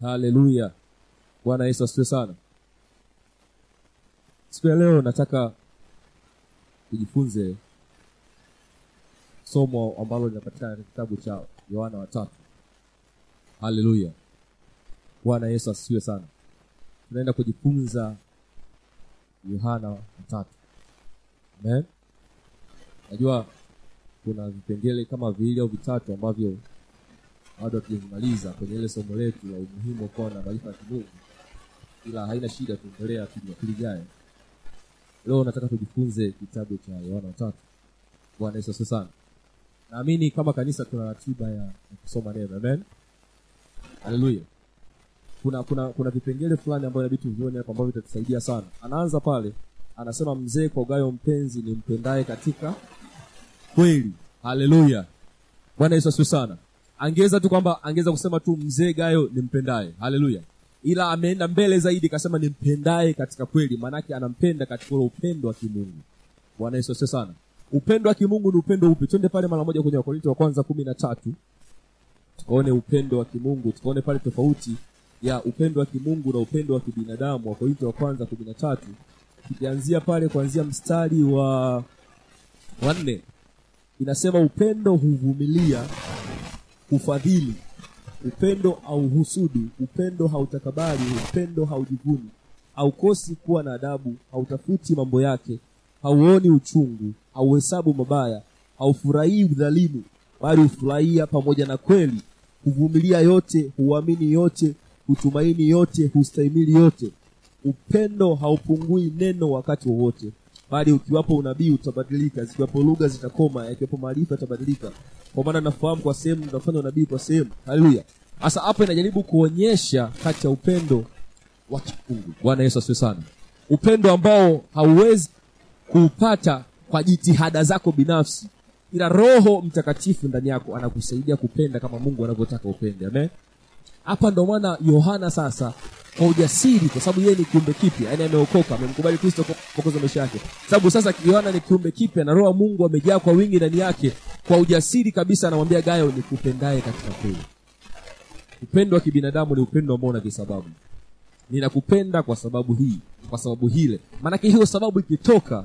haleluya bwana yesu asifiwe sana. Siku ya leo nataka tujifunze somo ambalo linapatikana katika kitabu cha yohana watatu haleluya bwana yesu asifiwe sana. Tunaenda kujifunza yohana watatu amen. Najua kuna vipengele kama viwili au vitatu ambavyo bado hatujamaliza kwenye ile somo letu la umuhimu wa kuwa na maarifa ya kimungu ila haina shida tuendelea jumapili ijayo leo nataka tujifunze kitabu cha yohana watatu bwana yesu asifiwe sana. Naamini kama kanisa tuna ratiba ya, kusoma neno. Amen. Haleluya kuna kuna kuna vipengele fulani ambayo inabidi tuvione hapo ambavyo vitatusaidia sana. Anaanza pale anasema mzee kwa ugayo mpenzi ni mpendaye katika kweli. Haleluya bwana yesu asifiwe sana angeweza tu kwamba angeweza kusema tu mzee gayo nimpendaye. Haleluya. Ila ameenda mbele zaidi kasema nimpendaye katika kweli. Maanake anampenda katika ule upendo wa kimungu. Bwana yesu asifiwe sana. Upendo wa kimungu ni upendo upi? Twende pale mara moja kwenye wakorinto wa kwanza kumi na tatu. Tukaone upendo wa kimungu tukaone pale tofauti ya upendo wa kimungu na upendo wa kibinadamu. Wakorinto wa kwanza kumi na tatu tukianzia pale kuanzia mstari wa wanne inasema upendo huvumilia hufadhili upendo hauhusudu upendo hautakabali. Upendo haujivuni. Haukosi kuwa na adabu. Hautafuti mambo yake. Hauoni uchungu. Hauhesabu mabaya. Haufurahii udhalimu. Bali hufurahia pamoja na kweli. Huvumilia yote. Huamini yote. Hutumaini yote. Hustahimili yote. Upendo haupungui neno wakati wowote bali ukiwapo unabii utabadilika zikiwapo lugha zitakoma yakiwapo maarifa yatabadilika. Kwa maana nafahamu kwa sehemu nafanya unabii kwa sehemu. Haleluya. Sasa hapa inajaribu kuonyesha kati ya upendo wa kiungu. Bwana yesu asiwe sana. Upendo ambao hauwezi kuupata kwa jitihada zako binafsi ila roho mtakatifu ndani yako anakusaidia kupenda kama mungu anavyotaka upende. Amen. Hapa ndo maana yohana sasa kwa ujasiri kwa sababu yeye ni kiumbe kipya. Yani ameokoka amemkubali kristo kuokoza maisha yake. Sababu sasa yohana ni kiumbe kipya na roho wa mungu amejaa kwa wingi ndani yake kwa ujasiri kabisa anamwambia gayo ni kupendaye katika kweli. Upendo wa kibinadamu ni upendo ambao una visababu ninakupenda kwa sababu hii kwa sababu hile. Maanake hiyo sababu ikitoka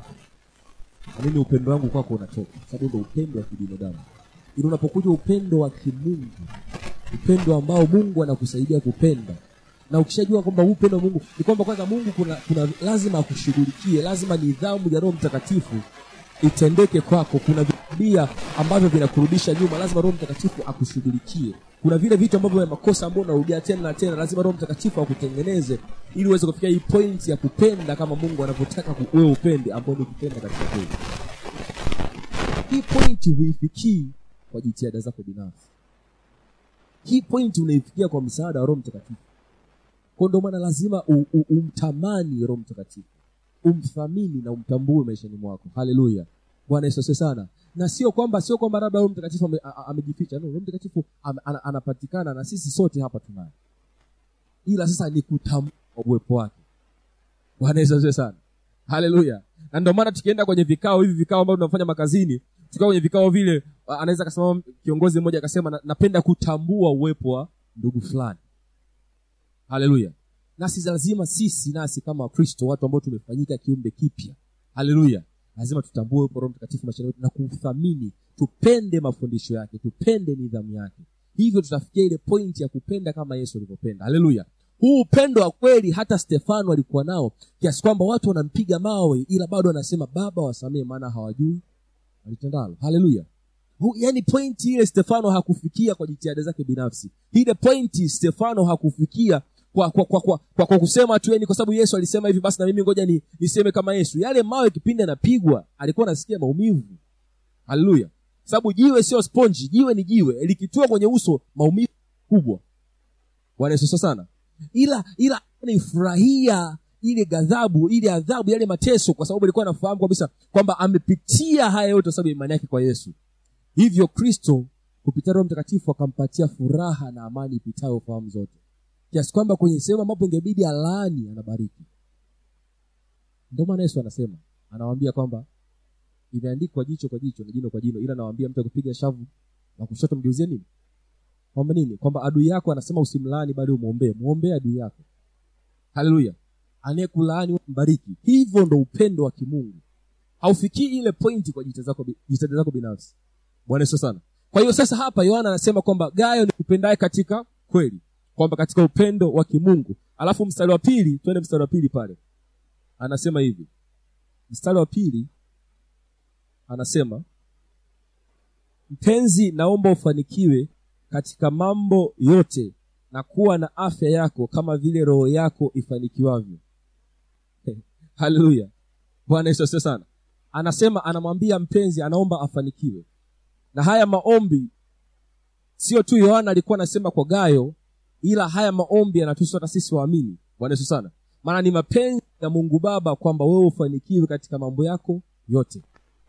mimi upendo wangu kwako unatoka. Sababu ndo upendo wa kibinadamu. Ili unapokuja upendo wa kimungu upendo ambao mungu anakusaidia kupenda na ukishajua kwamba huu upendo wa mungu ni kwamba kwanza mungu kuna, kuna lazima akushughulikie lazima nidhamu ya roho mtakatifu itendeke kwako. Kuna vibia ambavyo vinakurudisha nyuma lazima roho mtakatifu akushughulikie. Kuna vile vitu ambavyo vya makosa ambao unarudia tena na tena lazima roho mtakatifu akutengeneze ili uweze kufikia hii point ya kupenda kama mungu anavyotaka wewe upende ambao ni kupenda katika kweli. Hii point huifikii kwa jitihada zako binafsi. Hii point unaifikia kwa msaada wa roho mtakatifu kwa ndio maana lazima umtamani roho mtakatifu. Umthamini na umtambue maishani mwako. Haleluya. Bwana yesu sana. Na sio kwamba sio kwamba labda roho mtakatifu ame, amejificha. No roho mtakatifu am, an, anapatikana na sisi sote hapa tunaye. Ila sasa ni kutambua uwepo wake. Bwana yesu sana. Haleluya. Na ndio maana tukienda kwenye vikao hivi vikao ambavyo tunafanya makazini tukiwa kwenye vikao vile anaweza akasimama kiongozi mmoja akasema napenda kutambua uwepo wa ndugu fulani haleluya nasi lazima sisi nasi kama wakristo watu ambao tumefanyika kiumbe kipya. Haleluya lazima tutambue uwepo roho mtakatifu maishani wetu na kuthamini tupende mafundisho yake tupende nidhamu yake. Hivyo tutafikia ile pointi ya kupenda kama yesu alivyopenda. Haleluya huu upendo wa kweli hata stefano alikuwa nao kiasi kwamba watu wanampiga mawe ila bado wanasema baba wasamee maana hawajui walitendalo haleluya yaani pointi ile stefano hakufikia kwa jitihada zake binafsi. Ile pointi stefano hakufikia kwa kwa kwa, kwa, kwa, kwa kusema tu yani kwa sababu yesu alisema hivi basi na mimi ngoja ni, niseme kama yesu. Yale mawe kipindi anapigwa alikuwa anasikia maumivu. Haleluya. Sababu jiwe sio sponji jiwe ni jiwe likitua kwenye uso maumivu kubwa. Bwana sana. Ila ila naifurahia ile ghadhabu ile adhabu yale mateso kwa sababu alikuwa anafahamu kabisa kwamba amepitia haya yote kwa sababu imani yake kwa yesu. Hivyo kristo kupitia roho mtakatifu akampatia furaha na amani ipitayo fahamu zote kiasi kwamba kwenye sehemu ambapo ingebidi alaani anabariki. Ndio maana yesu anasema anawaambia kwamba imeandikwa jicho kwa jicho na jino kwa jino ila nawambia mtu akupiga shavu na kushoto mgeuzie nini? Kwamba nini? Kwamba adui yako anasema usimlaani bali umwombee. Mwombee adui yako. Haleluya. Anayekulaani mbariki. Hivyo ndo upendo wa kimungu. Haufikii ile pointi kwa jitihada zako jitihada zako binafsi. Bwana yesu sana. Kwa hiyo sasa hapa yohana anasema kwamba gayo ni kupendaye katika kweli kwamba katika upendo wa kimungu. Alafu mstari wa pili twende mstari wa pili pale. Anasema hivi. Mstari wa pili anasema mpenzi naomba ufanikiwe katika mambo yote na kuwa na afya yako kama vile roho yako ifanikiwavyo. Haleluya. Bwana yesu asifiwe sana. Anasema anamwambia mpenzi anaomba afanikiwe. Na haya maombi sio tu yohana alikuwa anasema kwa gayo ila haya maombi yanatuhusu hata sisi waamini. Bwana sana. Maana ni mapenzi ya mungu baba kwamba wewe ufanikiwe katika mambo yako yote.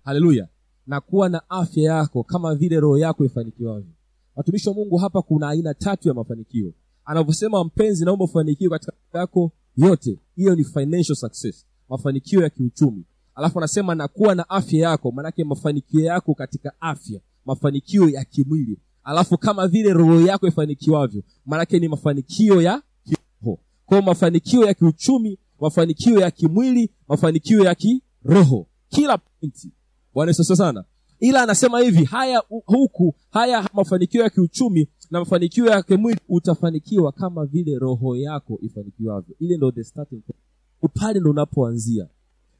Haleluya. Na kuwa na afya yako kama vile roho yako ifanikiwavyo. Watumishi wa mungu hapa kuna aina tatu ya mafanikio. Anavyosema mpenzi naomba ufanikiwe katika mambo yako yote. Hiyo ni financial success. Mafanikio ya kiuchumi. Alafu anasema na kuwa na afya yako. Maanake mafanikio yako katika afya. Mafanikio ya kimwili alafu kama vile roho yako ifanikiwavyo maanake ni mafanikio ya kiroho. Kwao mafanikio ya kiuchumi mafanikio ya kimwili mafanikio ya kiroho. Kila pointi bwana sana. Ila anasema hivi haya huku haya mafanikio ya kiuchumi na mafanikio ya kimwili utafanikiwa kama vile roho yako ifanikiwavyo. Ile ndo the starting point. pale ndo unapoanzia.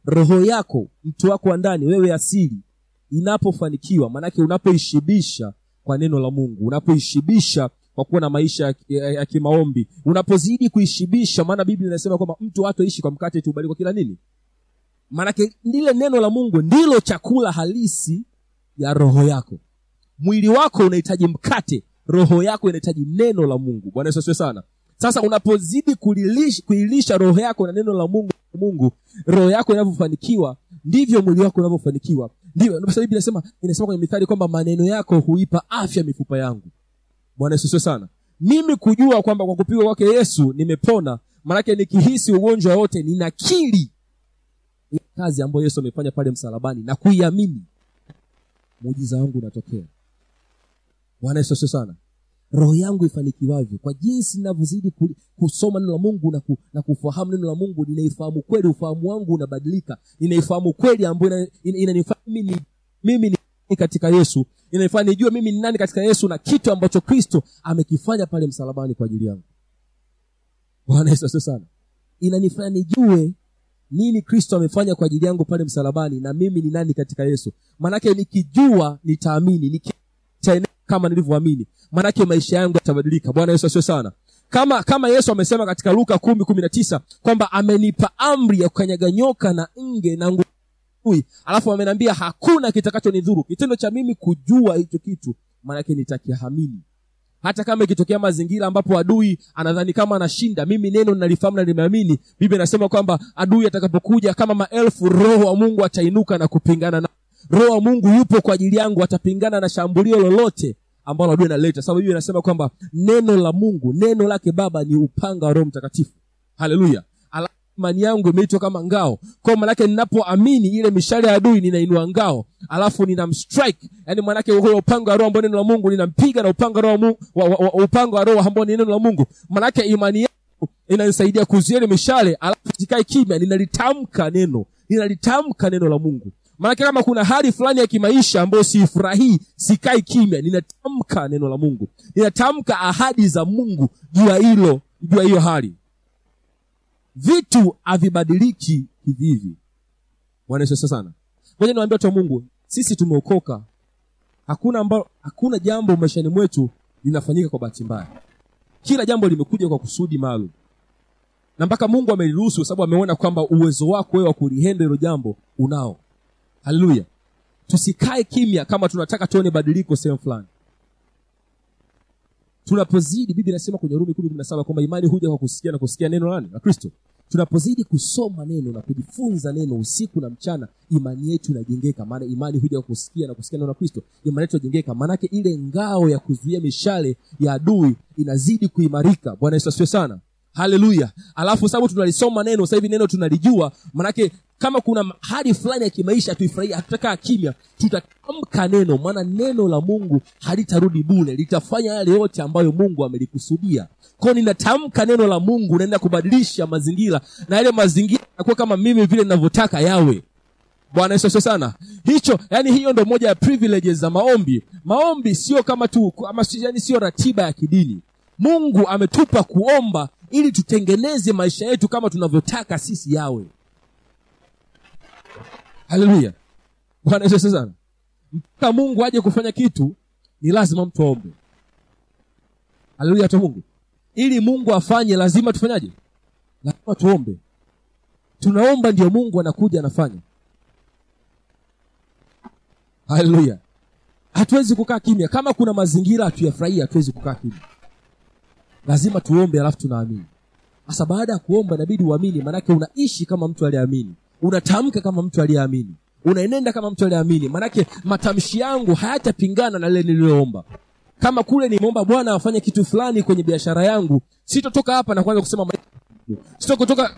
Roho yako mtu wako wa ndani wewe asili inapofanikiwa maanake unapoishibisha kwa neno la mungu. Unapoishibisha kwa kuwa na maisha ya, kimaombi. Unapozidi kuishibisha maana biblia inasema kwamba mtu hatoishi kwa mkate tu kwa kila nini? Maanake lile neno la mungu ndilo chakula halisi ya roho yako. Mwili wako unahitaji mkate roho yako inahitaji neno la mungu. Bwana yesu asiwe sana. Sasa unapozidi kuilisha roho yako na neno la mungu mungu roho yako inavyofanikiwa ndivyo mwili wako unavyofanikiwa ndio sababu biblia inasema inasema kwenye mithali kwamba maneno yako huipa afya mifupa yangu. Bwana yesu sana. Mimi kujua kwamba kwa kupigwa kwake yesu nimepona maanake nikihisi ugonjwa wote ninakili kazi ambayo yesu amefanya pale msalabani na kuiamini. Muujiza wangu unatokea. Bwana yesu sana roho yangu ifanikiwavyo. Kwa jinsi ninavyozidi kusoma neno la mungu na, ku, na kufahamu neno la mungu ninaifahamu kweli ufahamu wangu unabadilika. Ninaifahamu kweli ambayo ina- ina- inanifanya mimi mimi ni katika yesu. Inanifanya nijue mimi ni nani katika yesu na kitu ambacho kristo amekifanya pale msalabani kwa ajili yangu. Bwana yesu asio sana. Inanifanya nijue nini kristo amefanya kwa ajili yangu pale msalabani na mimi ni nani katika yesu. Maanake nikijua nitaamini niki kama nilivyoamini. Manake maisha yangu yatabadilika. Bwana yesu asiwe sana. Kama kama yesu amesema katika luka kumi kumi na tisa kwamba amenipa amri ya kukanyaga na nge na ngui. Alafu amenambia hakuna kitakachonidhuru. Kitendo cha mimi kujua hicho kitu maanake nitakiamini. Hata kama ikitokea mazingira ambapo adui anadhani kama anashinda mimi neno nalifahamu na limeamini biblia inasema kwamba adui atakapokuja kama maelfu roho wa mungu atainuka na kupingana na roho wa mungu yupo kwa ajili yangu atapingana na shambulio lolote ambalo adui analeta. Sababu hiyo inasema kwamba neno la mungu neno lake baba ni upanga wa roho mtakatifu. Haleluya. Imani yangu imeitwa kama ngao. Kwa manake ninapoamini ile mishale ya adui ninainua ngao. Alafu ninamstrike yani manake huyo upanga wa roho ambao neno la mungu ninampiga na upanga roho upanga wa roho ambao ni neno la mungu. Manake imani yangu inanisaidia kuzuia ile mishale alafu sikae kimya ninalitamka neno. Ninalitamka neno la mungu maanake kama kuna hali fulani ya kimaisha ambayo siifurahii sikai kimya ninatamka neno la mungu. Ninatamka ahadi za mungu juu ya hilo juu ya hiyo hali. Vitu havibadiliki bwana Yesu sana. Moja niwaambia watu wa mungu sisi tumeokoka. Hakuna ambalo hakuna jambo maishani mwetu linafanyika kwa bahati mbaya. Kila jambo limekuja kwa kusudi maalum. Na mpaka mungu ameliruhusu kwa sababu ameona kwamba uwezo wako wewe wa kulihenda hilo jambo unao haleluya. Tusikae kimya kama tunataka tuone badiliko sehemu fulani. Tunapozidi bibi nasema kwenye rumi kumi kumi na saba kwamba imani huja kwa kusikia na kusikia neno nani? La kristo. Tunapozidi kusoma neno na kujifunza neno usiku na mchana imani yetu inajengeka. Maana imani huja kusikia na kusikia neno la kristo. Imani yetu inajengeka. Maanake ile ngao ya kuzuia mishale ya adui inazidi kuimarika. Bwana yesu asiwe sana. Haleluya. Alafu sababu tunalisoma neno sasa hivi neno tunalijua manake kama kuna hali fulani ya kimaisha tuifurahia hatutakaa kimya tutatamka neno maana neno la mungu halitarudi bule litafanya yale yote ambayo mungu amelikusudia. Kwao ninatamka neno la mungu naenda kubadilisha mazingira na yale mazingira yanakuwa kama mimi vile ninavyotaka yawe. Bwana yesu sana. Hicho yani hiyo ndo moja ya privileges za maombi. Maombi sio kama tu yani sio ratiba ya kidini. Mungu ametupa kuomba ili tutengeneze maisha yetu kama tunavyotaka sisi yawe haleluya. Bwana yesu sana mpaka mungu aje kufanya kitu ni lazima mtu aombe. Haleluya watu mungu. Ili mungu afanye lazima tufanyaje? Lazima tuombe. Tunaomba ndio mungu anakuja anafanya. Haleluya. Hatuwezi kukaa kimya. Kama kuna mazingira hatuyafurahia hatuwezi kukaa kimya. Lazima tuombe alafu tunaamini. Sasa baada ya kuomba inabidi uamini. Maanake unaishi kama mtu aliyeamini unatamka kama mtu aliyeamini. Unaenenda kama mtu aliyeamini. Maanake matamshi yangu hayatapingana na lile nililoomba. Kama kule nimeomba bwana afanye kitu fulani kwenye biashara yangu sitotoka hapa na kuanza kusema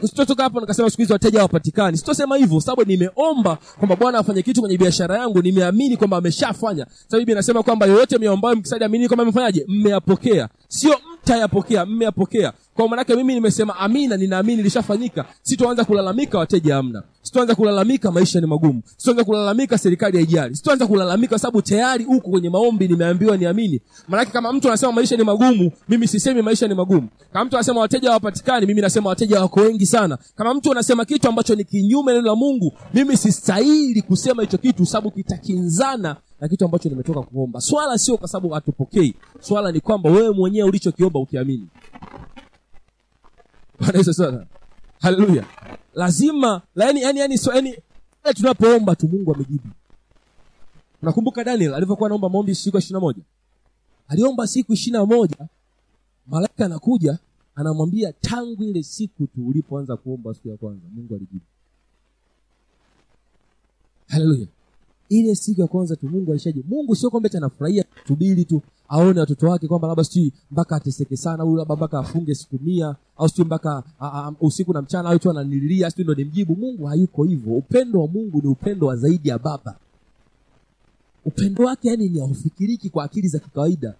sitotoka hapa nikasema siku hizi wateja hawapatikani. Sitosema hivyo sababu nimeomba kwamba bwana afanye kitu kwenye biashara yangu. Nimeamini kwamba ameshafanya. Bibi anasema kwamba yoyote myaombayo mkisadi amini kwamba amefanyaje mmeyapokea. Sio mtayapokea mmeyapokea kwa maanake mimi nimesema amina ninaamini lishafanyika. Sitoanza kulalamika wateja hamna. Sitoanza kulalamika maisha ni magumu. Sitoanza kulalamika serikali haijali. Sitoanza kulalamika sababu tayari huko kwenye maombi nimeambiwa niamini. Maanake kama mtu anasema maisha ni magumu mimi sisemi maisha ni magumu. Kama mtu anasema wateja hawapatikani mimi nasema wateja wako wengi sana. Kama mtu anasema kitu ambacho ni kinyume neno la mungu mimi sistahili kusema hicho kitu sababu kitakinzana na kitu ambacho nimetoka kuomba. Swala sio kwa sababu hatupokei. Swala ni kwamba wewe mwenyewe ulichokiomba ukiamini bwana yesu sana. Haleluya. Lazima yani so, yani tunapoomba tu mungu amejibu. Unakumbuka daniel alivyokuwa anaomba maombi siku ya ishirina moja? Aliomba siku ishirina moja malaika anakuja anamwambia tangu ile siku tu ulipoanza kuomba siku ya kwanza mungu alijibu. Haleluya. Ile siku ya kwanza tu mungu alishaje mungu sio kwamba tanafurahia tubili tu aone watoto wake kwamba labda sijui mpaka ateseke sana huyu labda mpaka afunge siku mia au sijui mpaka usiku na mchana au tu ananililia sijui ndo nimjibu. Mungu hayuko hivyo. Upendo wa mungu ni upendo wa zaidi ya baba. Upendo wake yani ni haufikiriki kwa akili za kikawaida.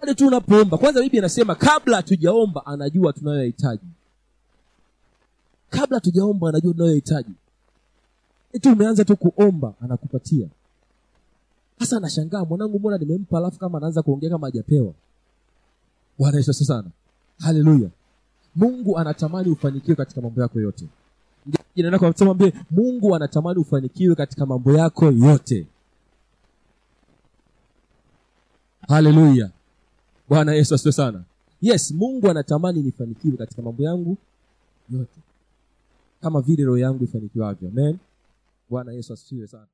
Pale tu unapoomba kwanza bibi anasema kabla hatujaomba anajua tunayoyahitaji. Kabla hatujaomba anajua tunayoyahitaji. Tu umeanza tu kuomba anakupatia sasa anashangaa mwanangu mbona nimempa alafu kama anaanza kuongea kama hajapewa? Bwana yesu asifiwe sana. Haleluya. Mungu anatamani ufanikiwe katika mambo yako yote. Mwambie mungu anatamani ufanikiwe katika mambo yako yote. Haleluya. Bwana yesu asifiwe sana. Yes mungu anatamani nifanikiwe katika mambo yangu yote. Kama vile roho yangu ifanikiwavyo. Amen. Bwana yesu asifiwe sana